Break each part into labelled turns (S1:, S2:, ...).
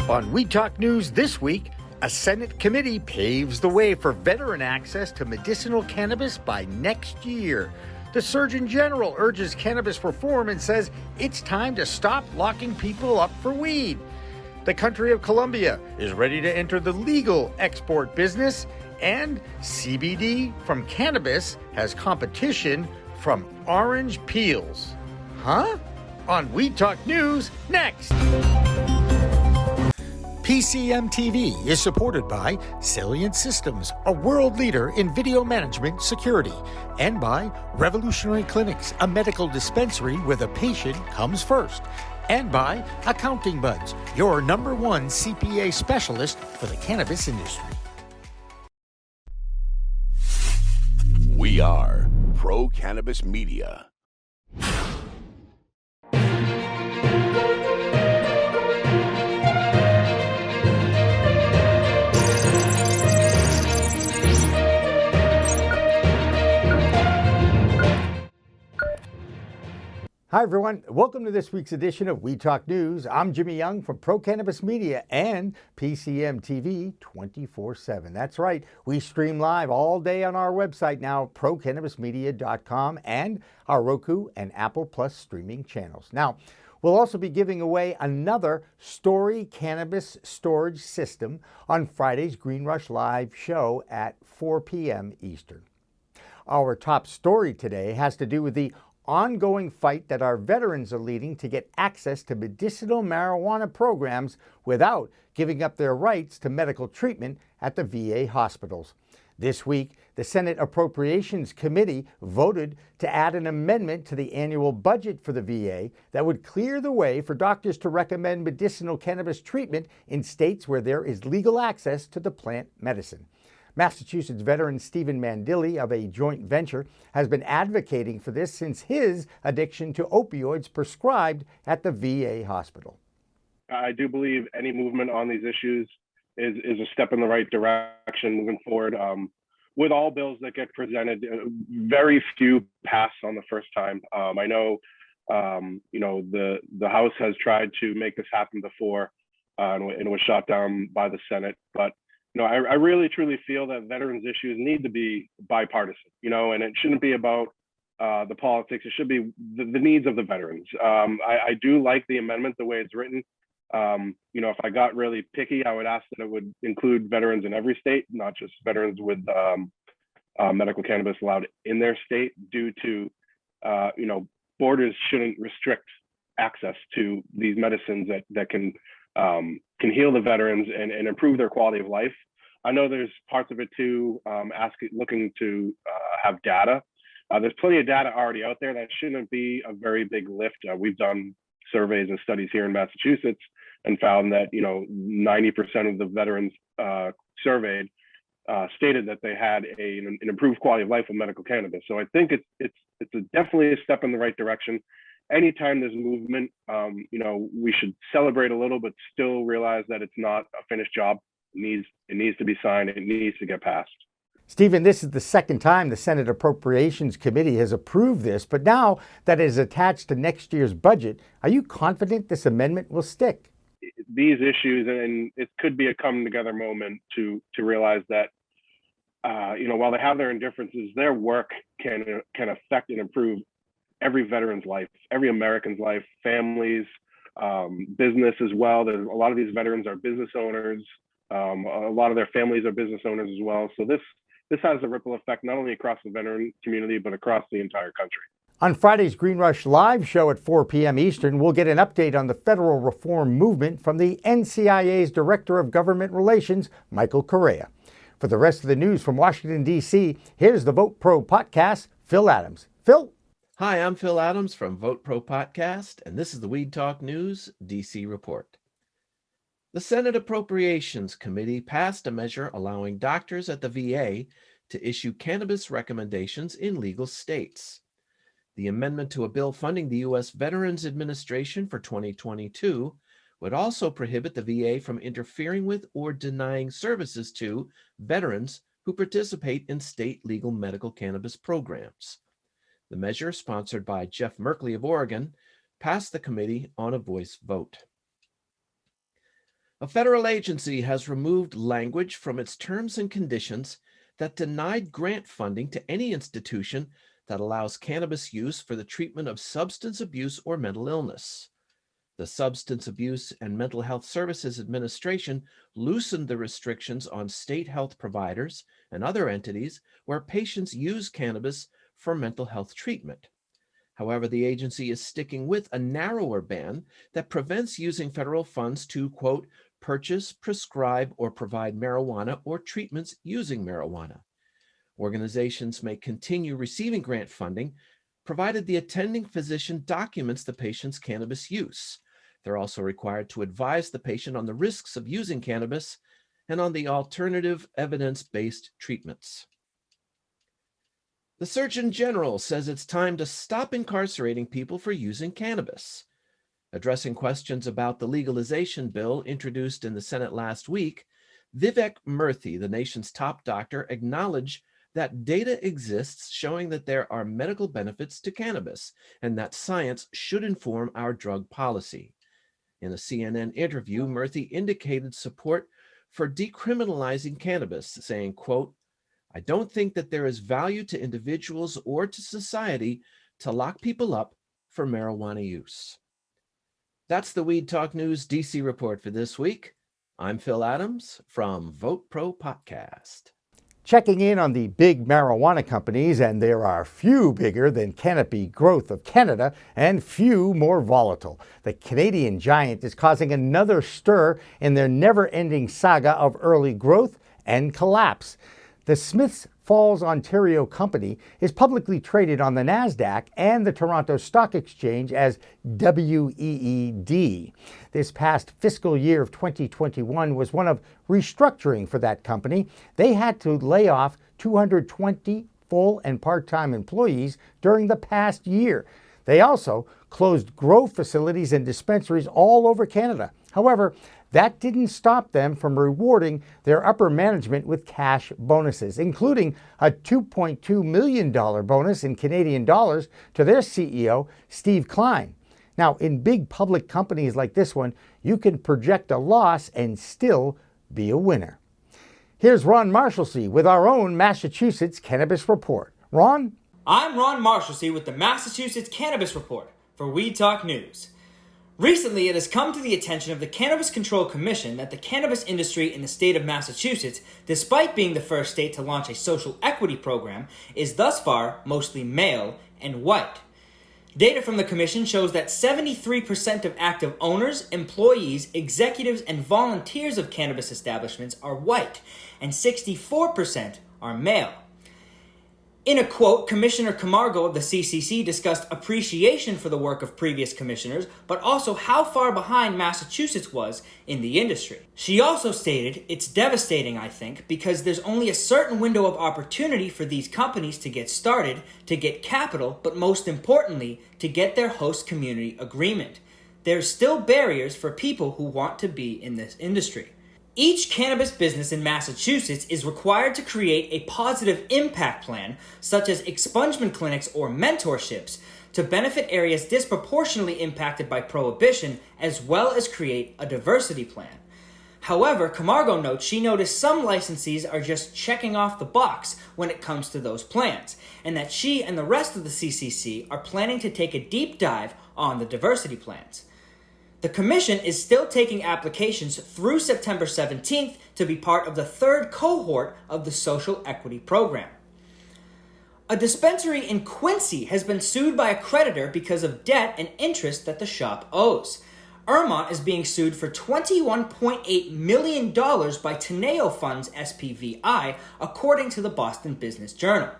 S1: Up on Weed Talk News this week, a Senate committee paves the way for veteran access to medicinal cannabis by next year. The Surgeon General urges cannabis reform and says it's time to stop locking people up for weed. The country of Colombia is ready to enter the legal export business, and CBD from cannabis has competition from orange peels. Huh? On Weed Talk News next. PCM TV is supported by Salient Systems, a world leader in video management security, and by Revolutionary Clinics, a medical dispensary where the patient comes first, and by Accounting Buds, your number one CPA specialist for the cannabis industry.
S2: We are Pro Cannabis Media.
S1: Hi, everyone. Welcome to this week's edition of Weed Talk News. I'm Jimmy Young from Pro Cannabis Media and PCM TV 24 7. That's right. We stream live all day on our website now, procannabismedia.com, and our Roku and Apple Plus streaming channels. Now, We'll also be giving away another Story Cannabis Storage System on Friday's Green Rush Live show at 4 p.m. Eastern. Our top story today has to do with the ongoing fight that our veterans are leading to get access to medicinal marijuana programs without giving up their rights to medical treatment at the VA hospitals. This week, the Senate Appropriations Committee voted to add an amendment to the annual budget for the VA that would clear the way for doctors to recommend medicinal cannabis treatment in states where there is legal access to the plant medicine. Massachusetts veteran Stephen Mandile of a joint venture has been advocating for this since his addiction to opioids prescribed at the VA hospital.
S3: I do believe any movement on these issues is, is a step in the right direction moving forward. Um, with all bills that get presented, uh, very few pass on the first time. Um, I know, um, you know, the the House has tried to make this happen before, uh, and, and was shot down by the Senate. But you know, I, I really truly feel that veterans issues need to be bipartisan, you know, and it shouldn't be about uh, the politics. It should be the, the needs of the veterans. Um, I, I, do like the amendment the way it's written. Um, you know, if I got really picky, I would ask that it would include veterans in every state, not just veterans with um, uh, medical cannabis allowed in their state, due to, uh, you know, borders shouldn't restrict access to these medicines that that can um, can heal the veterans and, and improve their quality of life. I know there's parts of it too, um, asking, looking to uh, have data. Uh, there's plenty of data already out there. That shouldn't be a very big lift. Uh, we've done surveys and studies here in Massachusetts and found that you know 90% of the veterans uh, surveyed uh, stated that they had a, an improved quality of life with medical cannabis. So I think it's it's it's definitely a step in the right direction anytime there's movement, um, you know, we should celebrate a little, but still realize that it's not a finished job. It needs it needs to be signed. It needs to get passed.
S1: Stephen, this is the second time the Senate Appropriations Committee has approved this, but now that it is attached to next year's budget, are you confident this amendment will stick?
S3: These issues, and it could be a come together moment to to realize that uh, you know, while they have their indifferences, their work can can affect and improve every veteran's life, every American's life, families, um, business as well. There's a lot of these veterans are business owners. Um, a lot of their families are business owners as well. So this this has a ripple effect not only across the veteran community but across the entire country.
S1: On Friday's Green Rush live show at 4 p.m. Eastern, we'll get an update on the federal reform movement from the NCIA's Director of Government Relations, Michael Correia. For the rest of the news from Washington, D.C., here's the Vote Pro podcast, Phil Adams. Phil?
S4: Hi, I'm Phil Adams from Vote Pro Podcast, and this is the Weed Talk News DC report. The Senate Appropriations Committee passed a measure allowing doctors at the VA to issue cannabis recommendations in legal states. The amendment to a bill funding the U.S. Veterans Administration for 2022 would also prohibit the VA from interfering with or denying services to veterans who participate in state legal medical cannabis programs. The measure, sponsored by Jeff Merkley of Oregon, passed the committee on a voice vote. A federal agency has removed language from its terms and conditions that denied grant funding to any institution that allows cannabis use for the treatment of substance abuse or mental illness. The Substance Abuse and Mental Health Services Administration loosened the restrictions on state health providers and other entities where patients use cannabis for mental health treatment. However, the agency is sticking with a narrower ban that prevents using federal funds to, quote, purchase, prescribe, or provide marijuana or treatments using marijuana. Organizations may continue receiving grant funding provided the attending physician documents the patient's cannabis use. They're also required to advise the patient on the risks of using cannabis and on the alternative evidence based treatments. The Surgeon General says it's time to stop incarcerating people for using cannabis. Addressing questions about the legalization bill introduced in the Senate last week, Vivek Murthy, the nation's top doctor, acknowledged that data exists showing that there are medical benefits to cannabis and that science should inform our drug policy. In a CNN interview, Murthy indicated support for decriminalizing cannabis, saying, quote, I don't think that there is value to individuals or to society to lock people up for marijuana use. That's the Weed Talk News DC report for this week. I'm Phil Adams from Vote Pro Podcast.
S1: Checking in on the big marijuana companies, and there are few bigger than Canopy Growth of Canada and few more volatile. The Canadian giant is causing another stir in their never ending saga of early growth and collapse. The Smiths Falls, Ontario company is publicly traded on the NASDAQ and the Toronto Stock Exchange as WEED. This past fiscal year of 2021 was one of restructuring for that company. They had to lay off 220 full and part time employees during the past year. They also closed grow facilities and dispensaries all over Canada. However, that didn't stop them from rewarding their upper management with cash bonuses, including a $2.2 million bonus in Canadian dollars to their CEO, Steve Klein. Now, in big public companies like this one, you can project a loss and still be a winner. Here's Ron Marshalsea with our own Massachusetts Cannabis Report. Ron?
S5: I'm Ron Marshalsea with the Massachusetts Cannabis Report for Weed Talk News. Recently, it has come to the attention of the Cannabis Control Commission that the cannabis industry in the state of Massachusetts, despite being the first state to launch a social equity program, is thus far mostly male and white. Data from the Commission shows that 73% of active owners, employees, executives, and volunteers of cannabis establishments are white, and 64% are male. In a quote, Commissioner Camargo of the CCC discussed appreciation for the work of previous commissioners, but also how far behind Massachusetts was in the industry. She also stated, It's devastating, I think, because there's only a certain window of opportunity for these companies to get started, to get capital, but most importantly, to get their host community agreement. There's still barriers for people who want to be in this industry. Each cannabis business in Massachusetts is required to create a positive impact plan, such as expungement clinics or mentorships, to benefit areas disproportionately impacted by prohibition, as well as create a diversity plan. However, Camargo notes she noticed some licensees are just checking off the box when it comes to those plans, and that she and the rest of the CCC are planning to take a deep dive on the diversity plans. The Commission is still taking applications through September 17th to be part of the third cohort of the Social Equity Program. A dispensary in Quincy has been sued by a creditor because of debt and interest that the shop owes. Ermont is being sued for $21.8 million by Teneo Funds SPVI, according to the Boston Business Journal.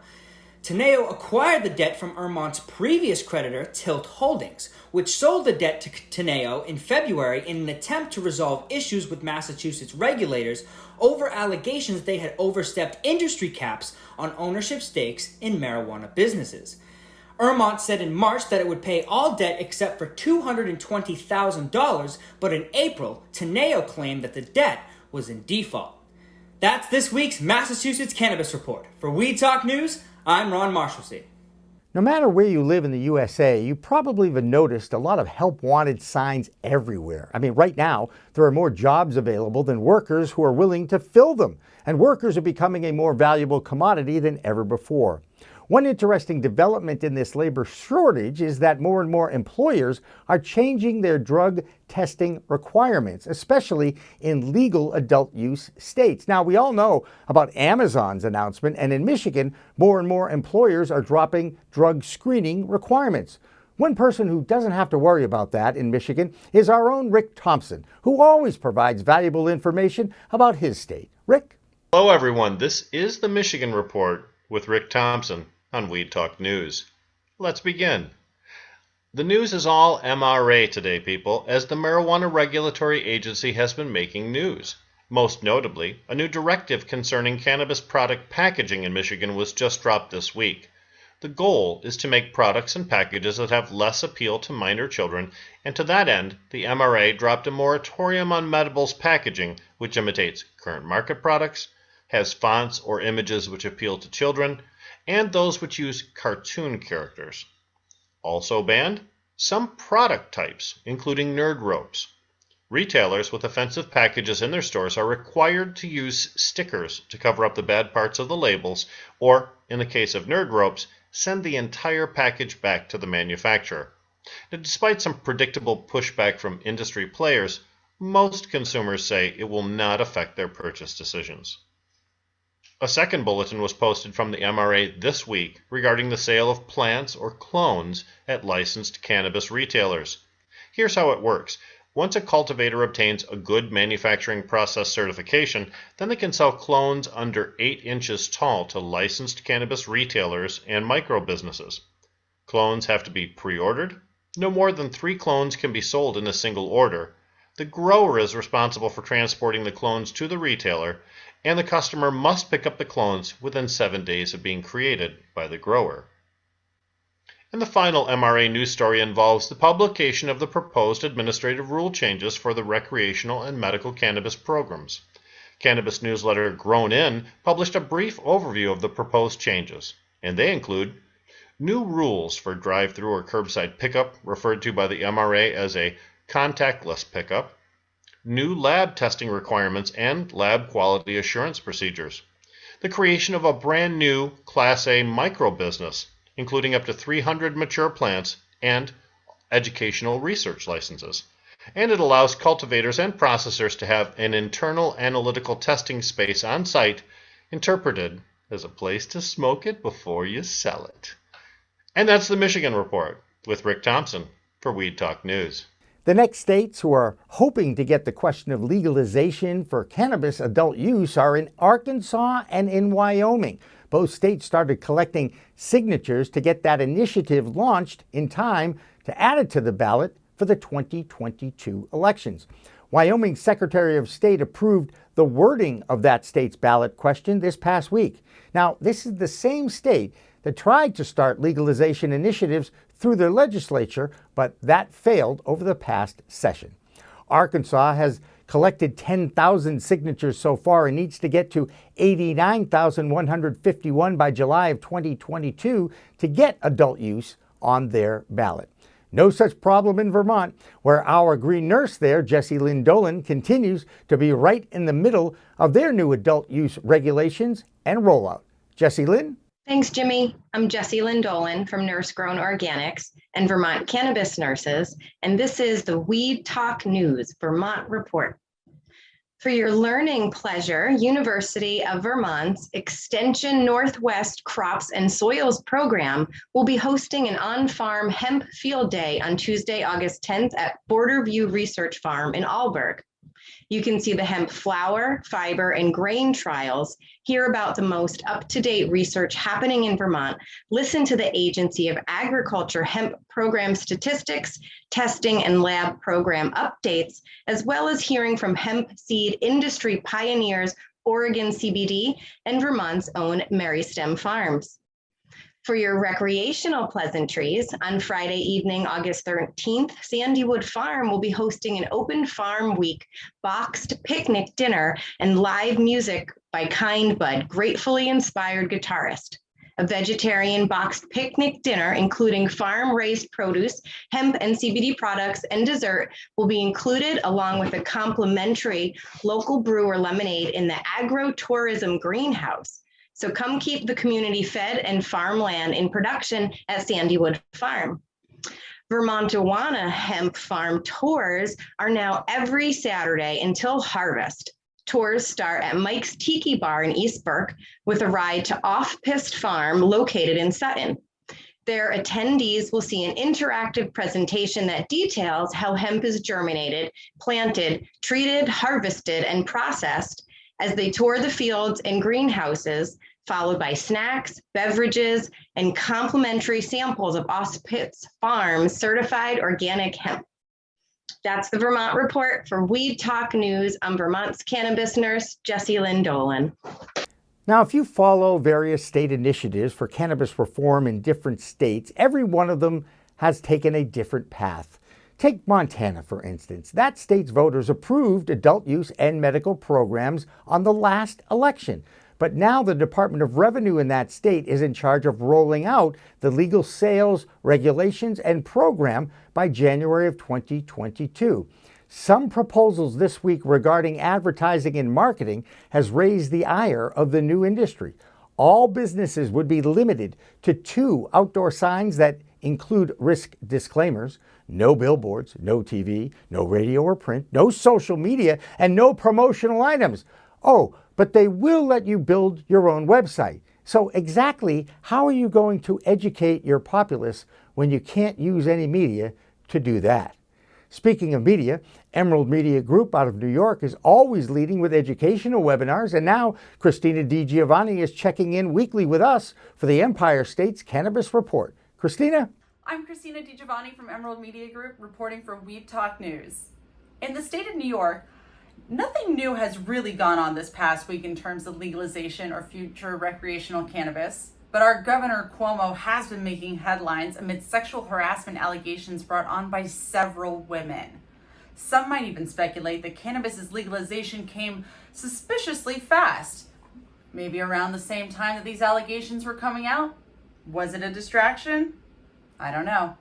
S5: Teneo acquired the debt from Ermont's previous creditor, Tilt Holdings, which sold the debt to Teneo in February in an attempt to resolve issues with Massachusetts regulators over allegations they had overstepped industry caps on ownership stakes in marijuana businesses. Ermont said in March that it would pay all debt except for $220,000, but in April, Teneo claimed that the debt was in default. That's this week's Massachusetts Cannabis Report. For Weed Talk News, I'm Ron Marshalsea.
S1: No matter where you live in the USA, you probably have noticed a lot of help wanted signs everywhere. I mean, right now, there are more jobs available than workers who are willing to fill them, and workers are becoming a more valuable commodity than ever before. One interesting development in this labor shortage is that more and more employers are changing their drug testing requirements, especially in legal adult use states. Now, we all know about Amazon's announcement, and in Michigan, more and more employers are dropping drug screening requirements. One person who doesn't have to worry about that in Michigan is our own Rick Thompson, who always provides valuable information about his state. Rick?
S6: Hello, everyone. This is the Michigan Report with Rick Thompson on Weed Talk News. Let's begin. The news is all MRA today, people, as the Marijuana Regulatory Agency has been making news. Most notably, a new directive concerning cannabis product packaging in Michigan was just dropped this week. The goal is to make products and packages that have less appeal to minor children, and to that end, the MRA dropped a moratorium on Medibles packaging, which imitates current market products, has fonts or images which appeal to children, and those which use cartoon characters. Also banned, some product types, including nerd ropes. Retailers with offensive packages in their stores are required to use stickers to cover up the bad parts of the labels, or, in the case of nerd ropes, send the entire package back to the manufacturer. Now, despite some predictable pushback from industry players, most consumers say it will not affect their purchase decisions. A second bulletin was posted from the MRA this week regarding the sale of plants or clones at licensed cannabis retailers. Here's how it works. Once a cultivator obtains a good manufacturing process certification, then they can sell clones under 8 inches tall to licensed cannabis retailers and micro businesses. Clones have to be pre ordered. No more than three clones can be sold in a single order. The grower is responsible for transporting the clones to the retailer, and the customer must pick up the clones within seven days of being created by the grower. And the final MRA news story involves the publication of the proposed administrative rule changes for the recreational and medical cannabis programs. Cannabis newsletter Grown In published a brief overview of the proposed changes, and they include new rules for drive through or curbside pickup, referred to by the MRA as a contactless pickup, new lab testing requirements and lab quality assurance procedures, the creation of a brand new Class A micro business, including up to 300 mature plants and educational research licenses. And it allows cultivators and processors to have an internal analytical testing space on site interpreted as a place to smoke it before you sell it. And that's the Michigan Report with Rick Thompson for Weed Talk News.
S1: The next states who are hoping to get the question of legalization for cannabis adult use are in Arkansas and in Wyoming. Both states started collecting signatures to get that initiative launched in time to add it to the ballot for the 2022 elections. Wyoming's Secretary of State approved the wording of that state's ballot question this past week. Now, this is the same state that tried to start legalization initiatives through their legislature, but that failed over the past session. Arkansas has collected 10,000 signatures so far and needs to get to 89,151 by July of 2022 to get adult use on their ballot. No such problem in Vermont, where our green nurse there, Jessilyn Dolan, continues to be right in the middle of their new adult use regulations and rollout. Jessilyn?
S7: Thanks, Jimmy. I'm Jessilyn Dolan from Nurse Grown Organics and Vermont Cannabis Nurses, and this is the Weed Talk News Vermont Report. For your learning pleasure, University of Vermont's Extension Northwest Crops and Soils program will be hosting an on-farm hemp field day on Tuesday, August 10th at Border View Research Farm in Alburgh. You can see the hemp flower, fiber, and grain trials, hear about the most up to date research happening in Vermont, listen to the Agency of Agriculture hemp program statistics, testing, and lab program updates, as well as hearing from hemp seed industry pioneers Oregon CBD and Vermont's own Mary Stem Farms. For your recreational pleasantries, on Friday evening, August 13th, Sandywood Farm will be hosting an open farm week boxed picnic dinner and live music by Kind Bud, gratefully inspired guitarist. A vegetarian boxed picnic dinner, including farm raised produce, hemp and CBD products, and dessert, will be included along with a complimentary local brewer lemonade in the agro-tourism greenhouse. So come keep the community fed and farmland in production at Sandywood Farm. Vermont. Vermontawana hemp farm tours are now every Saturday until harvest. Tours start at Mike's Tiki Bar in East Burke with a ride to Off Pist Farm located in Sutton. Their attendees will see an interactive presentation that details how hemp is germinated, planted, treated, harvested, and processed as they tour the fields and greenhouses, followed by snacks, beverages, and complimentary samples of Ospitz Farm certified organic hemp. That's the Vermont Report for Weed Talk News. I'm Vermont's cannabis nurse, Jessilyn Dolan.
S1: Now, if you follow various state initiatives for cannabis reform in different states, every one of them has taken a different path. Take Montana, for instance. That state's voters approved adult use and medical programs on the last election. But now the Department of Revenue in that state is in charge of rolling out the legal sales regulations and program by January of 2022. Some proposals this week regarding advertising and marketing has raised the ire of the new industry. All businesses would be limited to two outdoor signs that include risk disclaimers, no billboards, no TV, no radio or print, no social media, and no promotional items. Oh, but they will let you build your own website. So, exactly how are you going to educate your populace when you can't use any media to do that? Speaking of media, Emerald Media Group out of New York is always leading with educational webinars, and now Christina DiGiovanni is checking in weekly with us for the Empire State's Cannabis Report. Christina?
S8: I'm Christina DiGiovanni from Emerald Media Group reporting for Weed Talk News. In the state of New York, Nothing new has really gone on this past week in terms of legalization or future recreational cannabis, but our Governor Cuomo has been making headlines amid sexual harassment allegations brought on by several women. Some might even speculate that cannabis's legalization came suspiciously fast, maybe around the same time that these allegations were coming out. Was it a distraction? I don't know.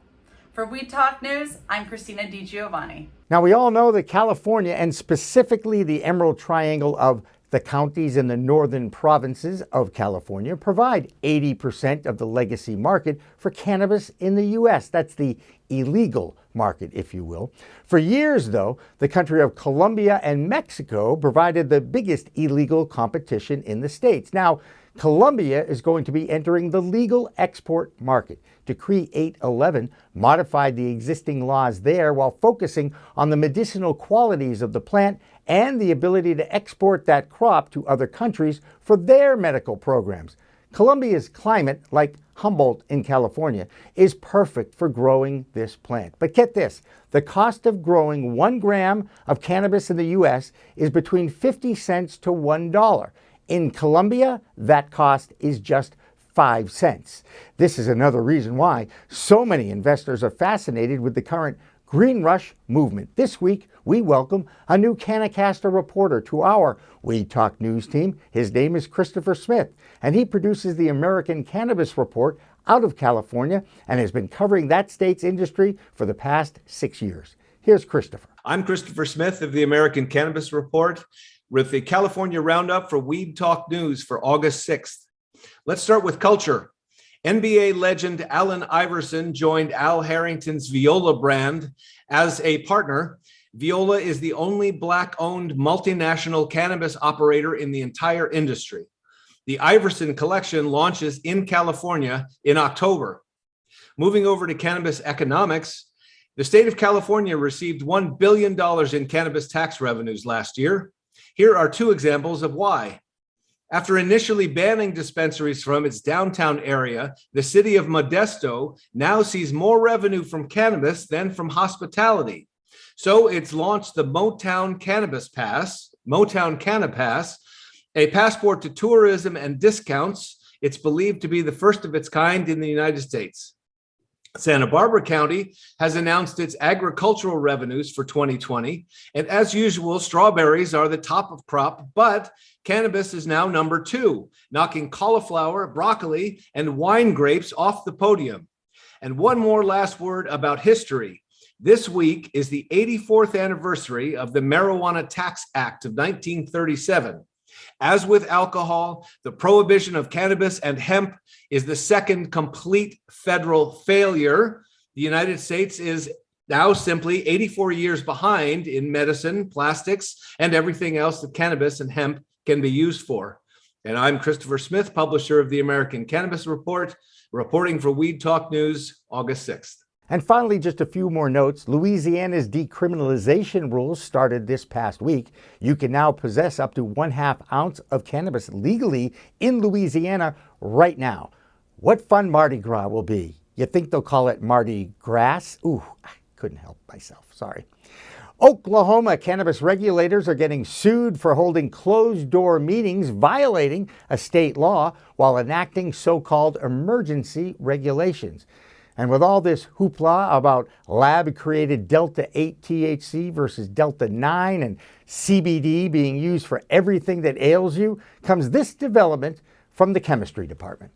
S8: For Weed Talk News, I'm Christina DiGiovanni.
S1: Now, we all know that California, and specifically the Emerald Triangle of the counties in the northern provinces of California, provide 80% of the legacy market for cannabis in the U.S. That's the illegal market, if you will. For years, though, the country of Colombia and Mexico provided the biggest illegal competition in the states. Now, Colombia is going to be entering the legal export market. Decree 811 modified the existing laws there while focusing on the medicinal qualities of the plant and the ability to export that crop to other countries for their medical programs. Colombia's climate, like Humboldt in California, is perfect for growing this plant. But get this the cost of growing one gram of cannabis in the U.S. is between 50 cents to $1. In Colombia, that cost is just 5 cents. This is another reason why so many investors are fascinated with the current green rush movement. This week, we welcome a new Cannacaster reporter to our Weed Talk News team. His name is Christopher Smith, and he produces the American Cannabis Report out of California and has been covering that state's industry for the past six years. Here's Christopher.
S9: I'm Christopher Smith of the American Cannabis Report with the California Roundup for Weed Talk News for August 6th. Let's start with culture. NBA legend Allen Iverson joined Al Harrington's Viola brand as a partner. Viola is the only Black owned multinational cannabis operator in the entire industry. The Iverson collection launches in California in October. Moving over to cannabis economics, the state of California received $1 billion in cannabis tax revenues last year. Here are two examples of why. After initially banning dispensaries from its downtown area, the city of Modesto now sees more revenue from cannabis than from hospitality. So it's launched the Motown Cannabis Pass, Motown Cannapass, a passport to tourism and discounts. It's believed to be the first of its kind in the United States. Santa Barbara County has announced its agricultural revenues for 2020. And as usual, strawberries are the top of crop, but cannabis is now number two, knocking cauliflower, broccoli, and wine grapes off the podium. And one more last word about history. This week is the 84th anniversary of the Marijuana Tax Act of 1937. As with alcohol, the prohibition of cannabis and hemp is the second complete federal failure. The United States is now simply 84 years behind in medicine, plastics, and everything else that cannabis and hemp can be used for. And I'm Christopher Smith, publisher of the American Cannabis Report, reporting for Weed Talk News, August 6th.
S1: And finally, just a few more notes. Louisiana's decriminalization rules started this past week. You can now possess up to one half ounce of cannabis legally in Louisiana right now. What fun Mardi Gras will be. You think they'll call it Mardi Gras? Ooh, I couldn't help myself. Sorry. Oklahoma cannabis regulators are getting sued for holding closed door meetings violating a state law while enacting so called emergency regulations. And with all this hoopla about lab created Delta 8 THC versus Delta 9 and CBD being used for everything that ails you, comes this development from the chemistry department.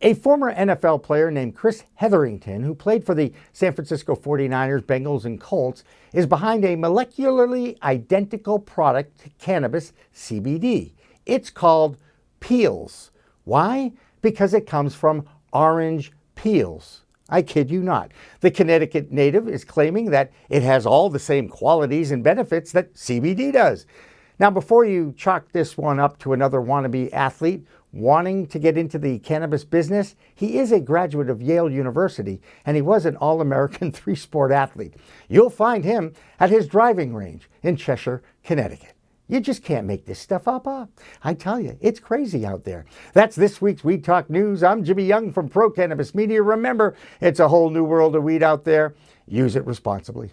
S1: A former NFL player named Chris Hetherington, who played for the San Francisco 49ers, Bengals, and Colts, is behind a molecularly identical product to cannabis CBD. It's called Peels. Why? Because it comes from orange peels. I kid you not. The Connecticut native is claiming that it has all the same qualities and benefits that CBD does. Now, before you chalk this one up to another wannabe athlete wanting to get into the cannabis business, he is a graduate of Yale University and he was an All American three sport athlete. You'll find him at his driving range in Cheshire, Connecticut. You just can't make this stuff up. Huh? I tell you, it's crazy out there. That's this week's Weed Talk News. I'm Jimmy Young from Pro Cannabis Media. Remember, it's a whole new world of weed out there. Use it responsibly.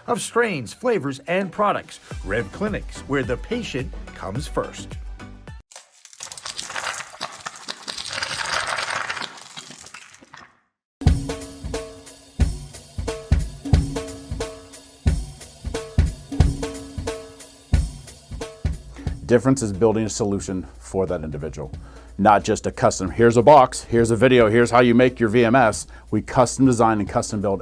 S1: of strains, flavors, and products. Rev Clinics, where the patient comes first.
S10: Difference is building a solution for that individual, not just a custom. Here's a box, here's a video, here's how you make your VMS. We custom design and custom build